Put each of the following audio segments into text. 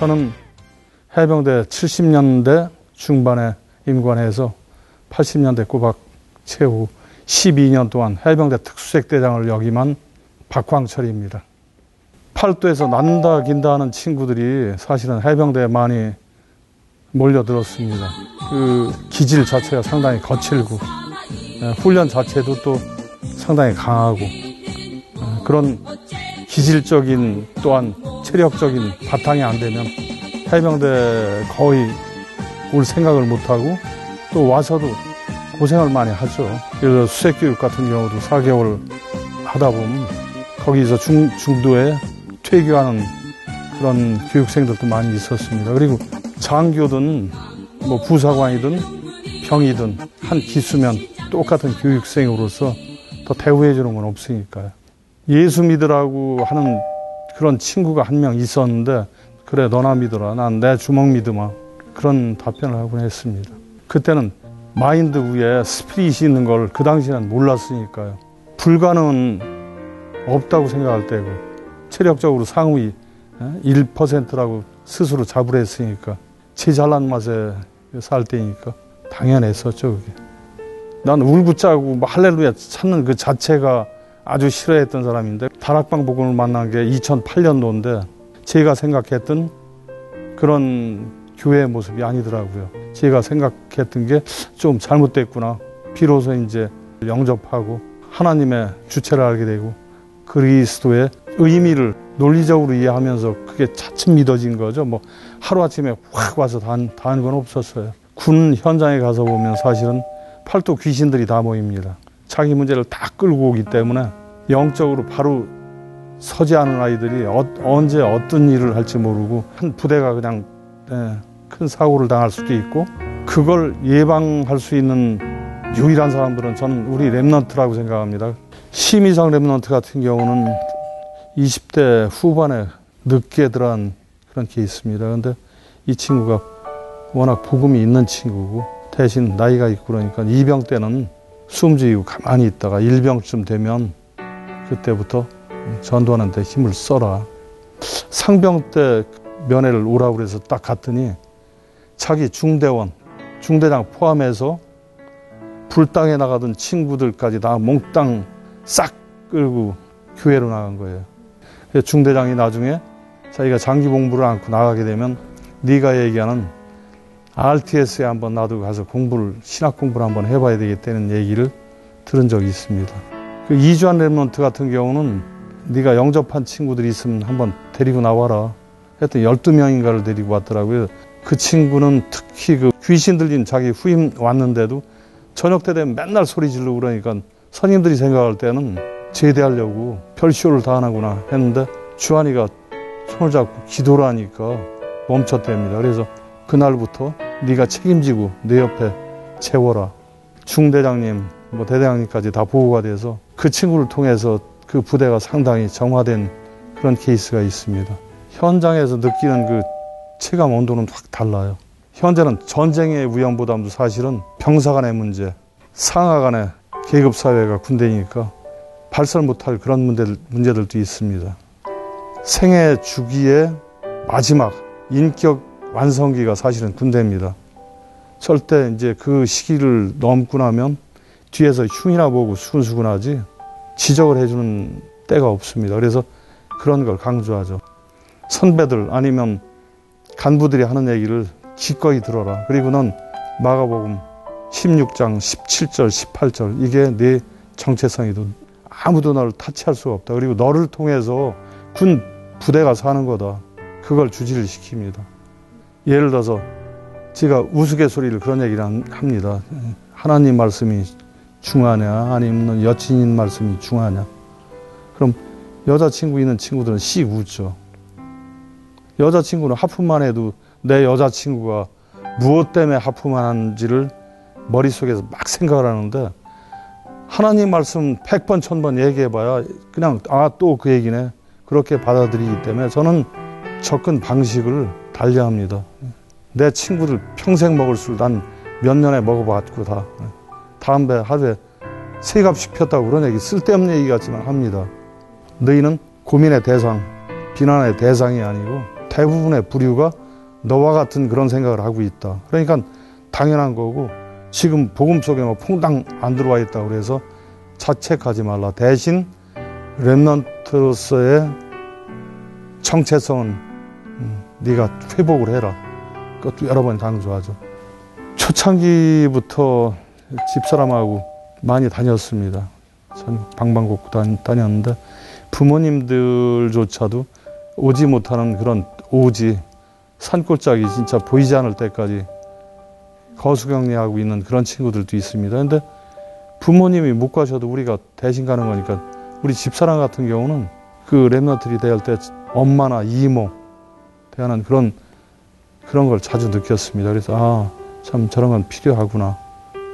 저는 해병대 70년대 중반에 임관해서 80년대 꼬박 채우 12년 동안 해병대 특수색대장을 역임한 박광철입니다. 팔도에서 난다 긴다 하는 친구들이 사실은 해병대에 많이 몰려들었습니다. 그 기질 자체가 상당히 거칠고 예, 훈련 자체도 또 상당히 강하고 예, 그런 기질적인 또한 체력적인 바탕이 안 되면 해병대 거의 올 생각을 못하고 또 와서도 고생을 많이 하죠. 그래서 수색교육 같은 경우도 4개월 하다 보면 거기서 중, 중도에 퇴교하는 그런 교육생들도 많이 있었습니다. 그리고 장교든 뭐 부사관이든 병이든 한 기수면 똑같은 교육생으로서 더 대우해 주는 건 없으니까요. 예수 믿으라고 하는 그런 친구가 한 명 있었는데 그래 너나 믿어라 난 내 주먹 믿으마 그런 답변을 하곤 했습니다. 그때는 마인드 위에 스피릿이 있는 걸 그 당시에는 몰랐으니까요. 불가능은 없다고 생각할 때고 체력적으로 상위 1%라고 스스로 잡으려 했으니까 제 잘난 맛에 살 때니까 당연했었죠 그게. 난 울고 짜고 뭐 할렐루야 찾는 그 자체가 아주 싫어했던 사람인데 다락방 복음을 만난 게 2008년도인데 제가 생각했던 그런 교회의 모습이 아니더라고요. 제가 생각했던 게 좀 잘못됐구나. 비로소 이제 영접하고 하나님의 주체를 알게 되고 그리스도의 의미를 논리적으로 이해하면서 그게 차츰 믿어진 거죠. 뭐 하루아침에 확 와서 다한건 없었어요. 군 현장에 가서 보면 사실은 팔도 귀신들이 다 모입니다. 자기 문제를 다 끌고 오기 때문에 영적으로 바로 서지 않은 아이들이 어, 언제 어떤 일을 할지 모르고 한 부대가 그냥 네, 큰 사고를 당할 수도 있고 그걸 예방할 수 있는 유일한 사람들은 저는 우리 Remnant라고 생각합니다. 심의상 Remnant 같은 경우는 20대 후반에 늦게 들어간 그런 케이스입니다. 그런데 이 친구가 워낙 복음이 있는 친구고 대신 나이가 있고 그러니까 이병 때는 숨지고 가만히 있다가 일병쯤 되면 그때부터 전도하는데 힘을 써라. 상병 때 면회를 오라고 그래서 딱 갔더니 자기 중대원, 중대장 포함해서 불당에 나가던 친구들까지 다 몽땅 싹 끌고 교회로 나간 거예요. 중대장이 나중에 자기가 장기 공부를 안고 나가게 되면 네가 얘기하는 RTS에 한번 나도 가서 공부를 신학 공부를 한번 해봐야 되겠다는 얘기를 들은 적이 있습니다. 그 이주한 랩런트 같은 경우는 네가 영접한 친구들이 있으면 한번 데리고 나와라. 하여튼 12명인가를 데리고 왔더라고요. 그 친구는 특히 그 귀신 들린 자기 후임 왔는데도 저녁 때 되면 맨날 소리 지르고 그러니까 선임들이 생각할 때는 제대하려고 별쇼를 다 하나구나 했는데 주한이가 손을 잡고 기도를 하니까 멈췄답니다. 그래서 그날부터 네가 책임지고 내 옆에 채워라. 중대장님, 뭐 대대장님까지 다 보호가 돼서 그 친구를 통해서 그 부대가 상당히 정화된 그런 케이스가 있습니다. 현장에서 느끼는 그 체감 온도는 확 달라요. 현재는 전쟁의 위험보다도 사실은 병사 간의 문제, 상하 간의 계급 사회가 군대니까 발설 못할 그런 문제들, 문제들도 있습니다. 생애 주기의 마지막 인격 완성기가 사실은 군대입니다. 절대 이제 그 시기를 넘고 나면 뒤에서 흉이나 보고 수근수근하지 지적을 해주는 때가 없습니다. 그래서 그런 걸 강조하죠. 선배들 아니면 간부들이 하는 얘기를 기꺼이 들어라. 그리고는 마가복음 16장 17절 18절 이게 내 정체성이도 아무도 너를 타치할 수가 없다. 그리고 너를 통해서 군 부대가 사는 거다. 그걸 주지를 시킵니다. 예를 들어서 제가 우스갯소리를 그런 얘기를 합니다. 하나님 말씀이 중하냐 아니면 여친인 말씀이 중하냐 그럼 여자친구 있는 친구들은 씩 웃죠. 여자친구는 하품만 해도 내 여자친구가 무엇 때문에 하품하는지를 머릿속에서 막 생각을 하는데 하나님 말씀 100번, 1000번 얘기해봐야 그냥 아, 또 그 얘기네. 그렇게 받아들이기 때문에 저는 접근 방식을 달리합니다. 내 친구들 평생 먹을 술 난 몇 년에 먹어봤고 다. 담배 하루에 세갑씩 폈다고 그런 얘기 쓸데없는 얘기 같지만 합니다. 너희는 고민의 대상, 비난의 대상이 아니고 대부분의 부류가 너와 같은 그런 생각을 하고 있다. 그러니까 당연한 거고 지금 복음 속에 뭐 퐁당 안 들어와 있다 그래서 자책하지 말라. 대신 랩런트로서의 정체성은 음, 네가 회복을 해라. 그것도 여러 번 강조하죠. 초창기부터 집사람하고 많이 다녔습니다. 전 방방곡곡 다녔는데 부모님들조차도 오지 못하는 그런 오지 산골짜기 진짜 보이지 않을 때까지 거수경리하고 있는 그런 친구들도 있습니다. 근데 부모님이 못 가셔도 우리가 대신 가는 거니까 우리 집사람 같은 경우는 그 랩너들이 대할 때 엄마나 이모 대하는 그런 그런 걸 자주 느꼈습니다. 그래서 아, 참 저런 건 필요하구나.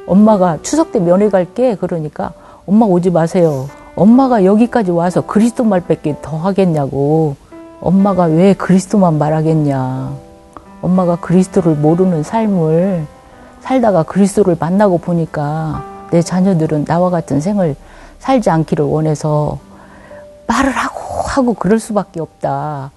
엄마가 추석 때 면회 갈게 그러니까 엄마 오지 마세요. 엄마가 여기까지 와서 그리스도 말밖에 더 하겠냐고. 엄마가 왜 그리스도만 말하겠냐. 엄마가 그리스도를 모르는 삶을 살다가 그리스도를 만나고 보니까 내 자녀들은 나와 같은 생을 살지 않기를 원해서 말을 하고 하고 그럴 수밖에 없다.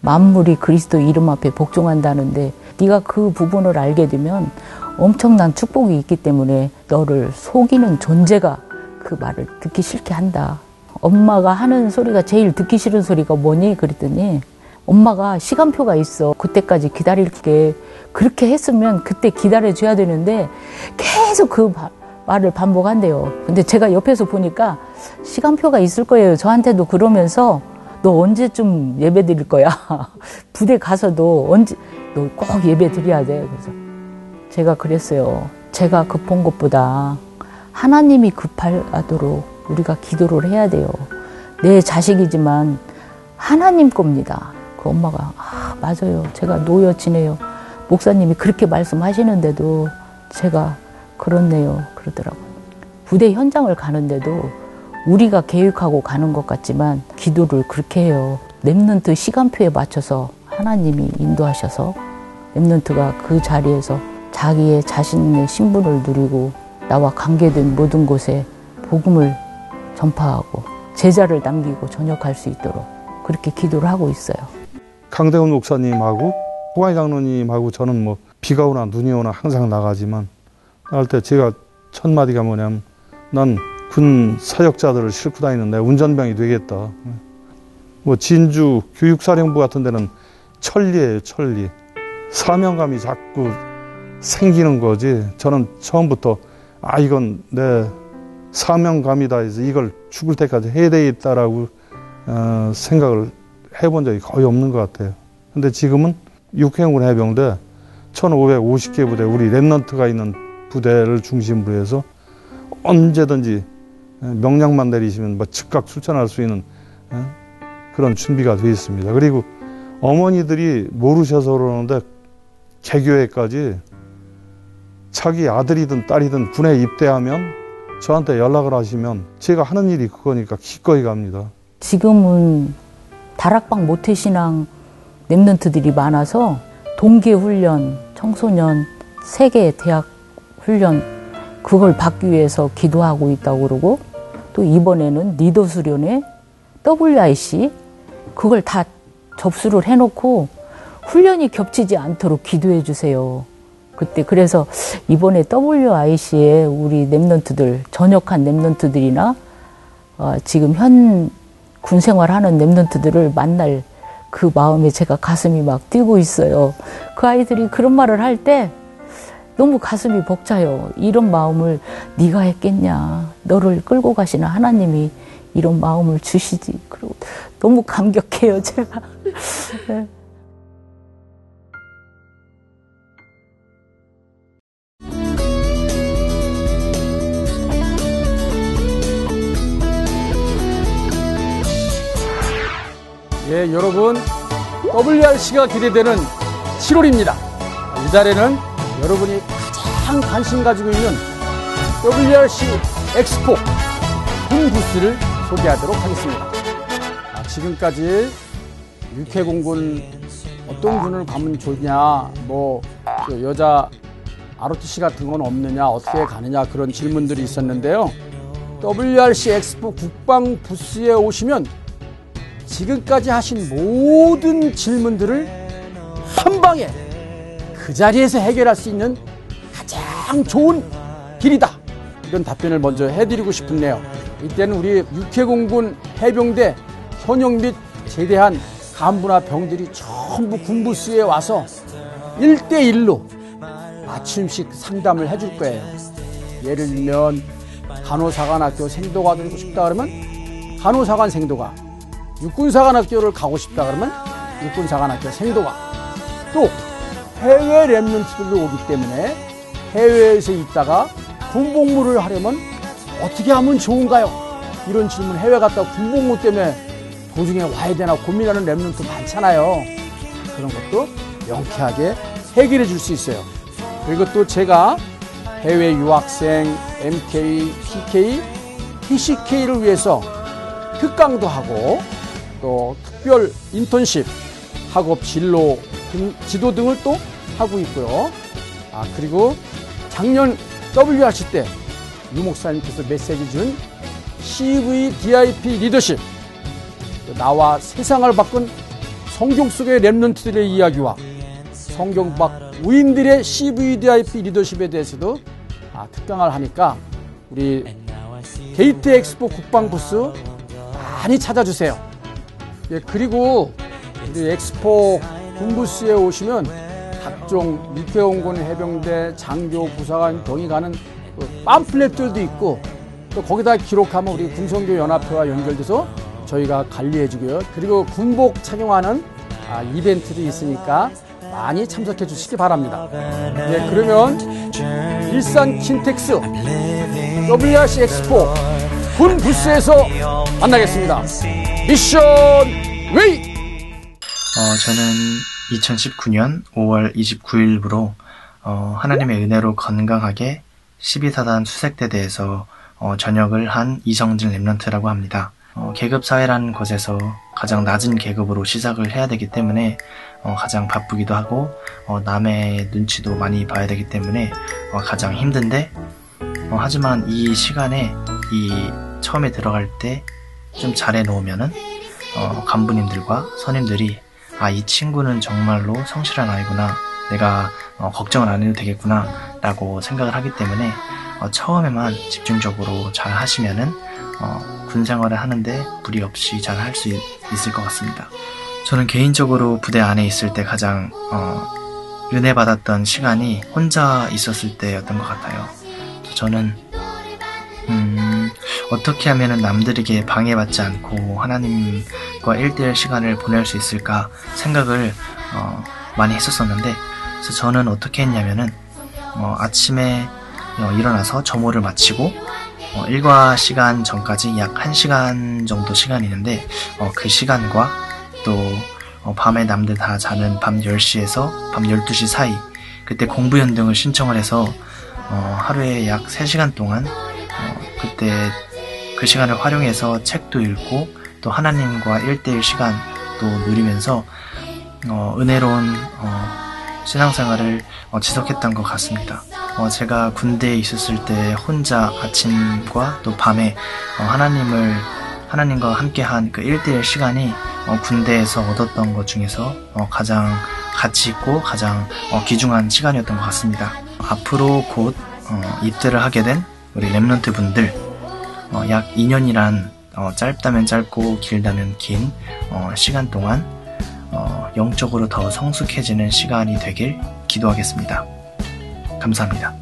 만물이 그리스도 이름 앞에 복종한다는데 네가 그 부분을 알게 되면 엄청난 축복이 있기 때문에 너를 속이는 존재가 그 말을 듣기 싫게 한다. 엄마가 하는 소리가 제일 듣기 싫은 소리가 뭐니? 그랬더니 엄마가 시간표가 있어. 그때까지 기다릴게. 그렇게 했으면 그때 기다려줘야 되는데 계속 그 말을 반복한대요. 근데 제가 옆에서 보니까 시간표가 있을 거예요. 저한테도 그러면서 너 언제쯤 예배 드릴 거야? 부대 가서도 언제, 너 꼭 예배 드려야 돼. 그래서 제가 그랬어요. 제가 급한 것보다 하나님이 급하도록 우리가 기도를 해야 돼요. 내 자식이지만 하나님 겁니다. 그 엄마가 아 맞아요. 제가 노여 지내요. 목사님이 그렇게 말씀하시는데도 제가 그렇네요. 그러더라고요. 부대 현장을 가는데도 우리가 계획하고 가는 것 같지만 기도를 그렇게 해요. 랩런트 시간표에 맞춰서 하나님이 인도하셔서 랩런트가 그 자리에서 자기의 자신의 신분을 누리고 나와 관계된 모든 곳에 복음을 전파하고 제자를 남기고 전역할 수 있도록 그렇게 기도를 하고 있어요. 강대훈 목사님하고 호가이 장로님하고 저는 뭐 비가 오나 눈이 오나 항상 나가지만 나갈 때 제가 첫 마디가 뭐냐면 난 군 사역자들을 싣고 다니는 내 운전병이 되겠다. 뭐 진주 교육사령부 같은 데는 천리예요, 천리. 사명감이 자꾸 생기는 거지. 저는 처음부터 아 이건 내 사명감이다 해서 이걸 죽을 때까지 해야 되겠다라고 어, 생각을 해본 적이 거의 없는 것 같아요. 근데 지금은 육해군 해병대 1550개 부대 우리 랩런트가 있는 부대를 중심으로 해서 언제든지 명령만 내리시면 뭐 즉각 출전할 수 있는 어, 그런 준비가 되어 있습니다. 그리고 어머니들이 모르셔서 그러는데 개교회까지 자기 아들이든 딸이든 군에 입대하면 저한테 연락을 하시면 제가 하는 일이 그거니까 기꺼이 갑니다. 지금은 다락방 모태신앙 랩런트들이 많아서 동계 훈련, 청소년 세계 대학 훈련 그걸 받기 위해서 기도하고 있다고 그러고 또 이번에는 리더 수련회 WIC 그걸 다 접수를 해놓고 훈련이 겹치지 않도록 기도해 주세요. 그때 그래서 이번에 WIC에 우리 랩런트들 전역한 랩런트들이나 어, 지금 현 군 생활하는 랩런트들을 만날 그 마음에 제가 가슴이 막 뛰고 있어요. 그 아이들이 그런 말을 할 때 너무 가슴이 벅차요. 이런 마음을 네가 했겠냐. 너를 끌고 가시는 하나님이 이런 마음을 주시지. 그리고 너무 감격해요, 제가. 네. 예, 여러분 WRC가 기대되는 7월입니다. 이 달에는 여러분이 가장 관심 가지고 있는 WRC 엑스포 군 부스를 소개하도록 하겠습니다. 아, 지금까지 육해공군 어떤 군을 가면 좋냐, 뭐 여자 ROTC 같은 건 없느냐, 어떻게 가느냐 그런 질문들이 있었는데요. WRC 엑스포 국방 부스에 오시면 지금까지 하신 모든 질문들을 한 방에 그 자리에서 해결할 수 있는 가장 좋은 길이다. 이런 답변을 먼저 해드리고 싶은데요. 이때는 우리 육해공군 해병대 현역 및 제대한 간부나 병들이 전부 군부수에 와서 일대일로 맞춤식 상담을 해줄 거예요. 예를 들면 간호사관학교 생도가 되고 싶다 그러면 간호사관 생도가 육군사관학교를 가고 싶다 그러면 육군사관학교 생도가 또 해외 랩런트들도 오기 때문에 해외에서 있다가 군복무를 하려면 어떻게 하면 좋은가요? 이런 질문 해외 갔다 군복무 때문에 도중에 와야 되나 고민하는 랩런트 많잖아요. 그런 것도 명쾌하게 해결해 줄 수 있어요. 그리고 또 제가 해외 유학생, MK, PK, TCK를 위해서 특강도 하고 또 특별 인턴십, 학업 진로 등 지도 등을 또 하고 있고요. 아, 그리고 작년 WRC 때 유 목사님께서 메시지 준 CVDIP 리더십, 또 나와 세상을 바꾼 성경 속의 랩런트들의 이야기와 성경 밖 우인들의 CVDIP 리더십에 대해서도 아, 특강을 하니까 우리 게이트 엑스포 국방 부스 많이 찾아주세요. 예, 그리고 우리 엑스포 군부스에 오시면 각종 육해공군 해병대 장교 부사관 병이 가는 그 팜플렛들도 있고 또 거기다 기록하면 우리 군선교 연합회와 연결돼서 저희가 관리해주고요. 그리고 군복 착용하는 아, 이벤트도 있으니까 많이 참석해 주시기 바랍니다. 네, 그러면 일산 킨텍스 WRC 엑스포 군 부스에서 만나겠습니다. 미션 웨이! 어, 저는 2019년 5월 29일부로 어, 하나님의 은혜로 건강하게 12사단 수색대대에서 어, 전역을 한 이성진 Remnant라고 합니다. 어, 계급 사회라는 곳에서 가장 낮은 계급으로 시작을 해야 되기 때문에 어, 가장 바쁘기도 하고 어, 남의 눈치도 많이 봐야 되기 때문에 어, 가장 힘든데 어, 하지만 이 시간에 이 처음에 들어갈 때 좀 잘해 놓으면은 어, 간부님들과 선임들이 아 이 친구는 정말로 성실한 아이구나 내가 어, 걱정을 안 해도 되겠구나 라고 생각을 하기 때문에 어, 처음에만 집중적으로 잘 하시면은 어, 군 생활을 하는데 무리 없이 잘 할 수 있을 것 같습니다. 저는 개인적으로 부대 안에 있을 때 가장 어, 은혜 받았던 시간이 혼자 있었을 때였던 것 같아요. 저는 음, 어떻게 하면 남들에게 방해받지 않고 하나님과 1대1 시간을 보낼 수 있을까 생각을 어, 많이 했었었는데 그래서 저는 어떻게 했냐면은 어, 아침에 어, 일어나서 점호를 마치고 어, 일과 시간 전까지 약 1시간 정도 시간이 있는데 어, 그 시간과 또 어, 밤에 남들 다 자는 밤 10시에서 밤 12시 사이 그때 공부 연등을 신청을 해서 어, 하루에 약 3시간 동안 어, 그때 그 시간을 활용해서 책도 읽고 또 하나님과 1대1 시간도 누리면서 어, 은혜로운 어, 신앙생활을 어, 지속했던 것 같습니다. 어, 제가 군대에 있었을 때 혼자 아침과 또 밤에 어, 하나님을 하나님과 함께한 그 1대1 시간이 어, 군대에서 얻었던 것 중에서 어, 가장 가치 있고 가장 어, 귀중한 시간이었던 것 같습니다. 앞으로 곧 어, 입대를 하게 된 우리 랩런트 분들 어, 약 2년이란 어, 짧다면 짧고 길다면 긴 어, 시간 동안 어, 영적으로 더 성숙해지는 시간이 되길 기도하겠습니다. 감사합니다.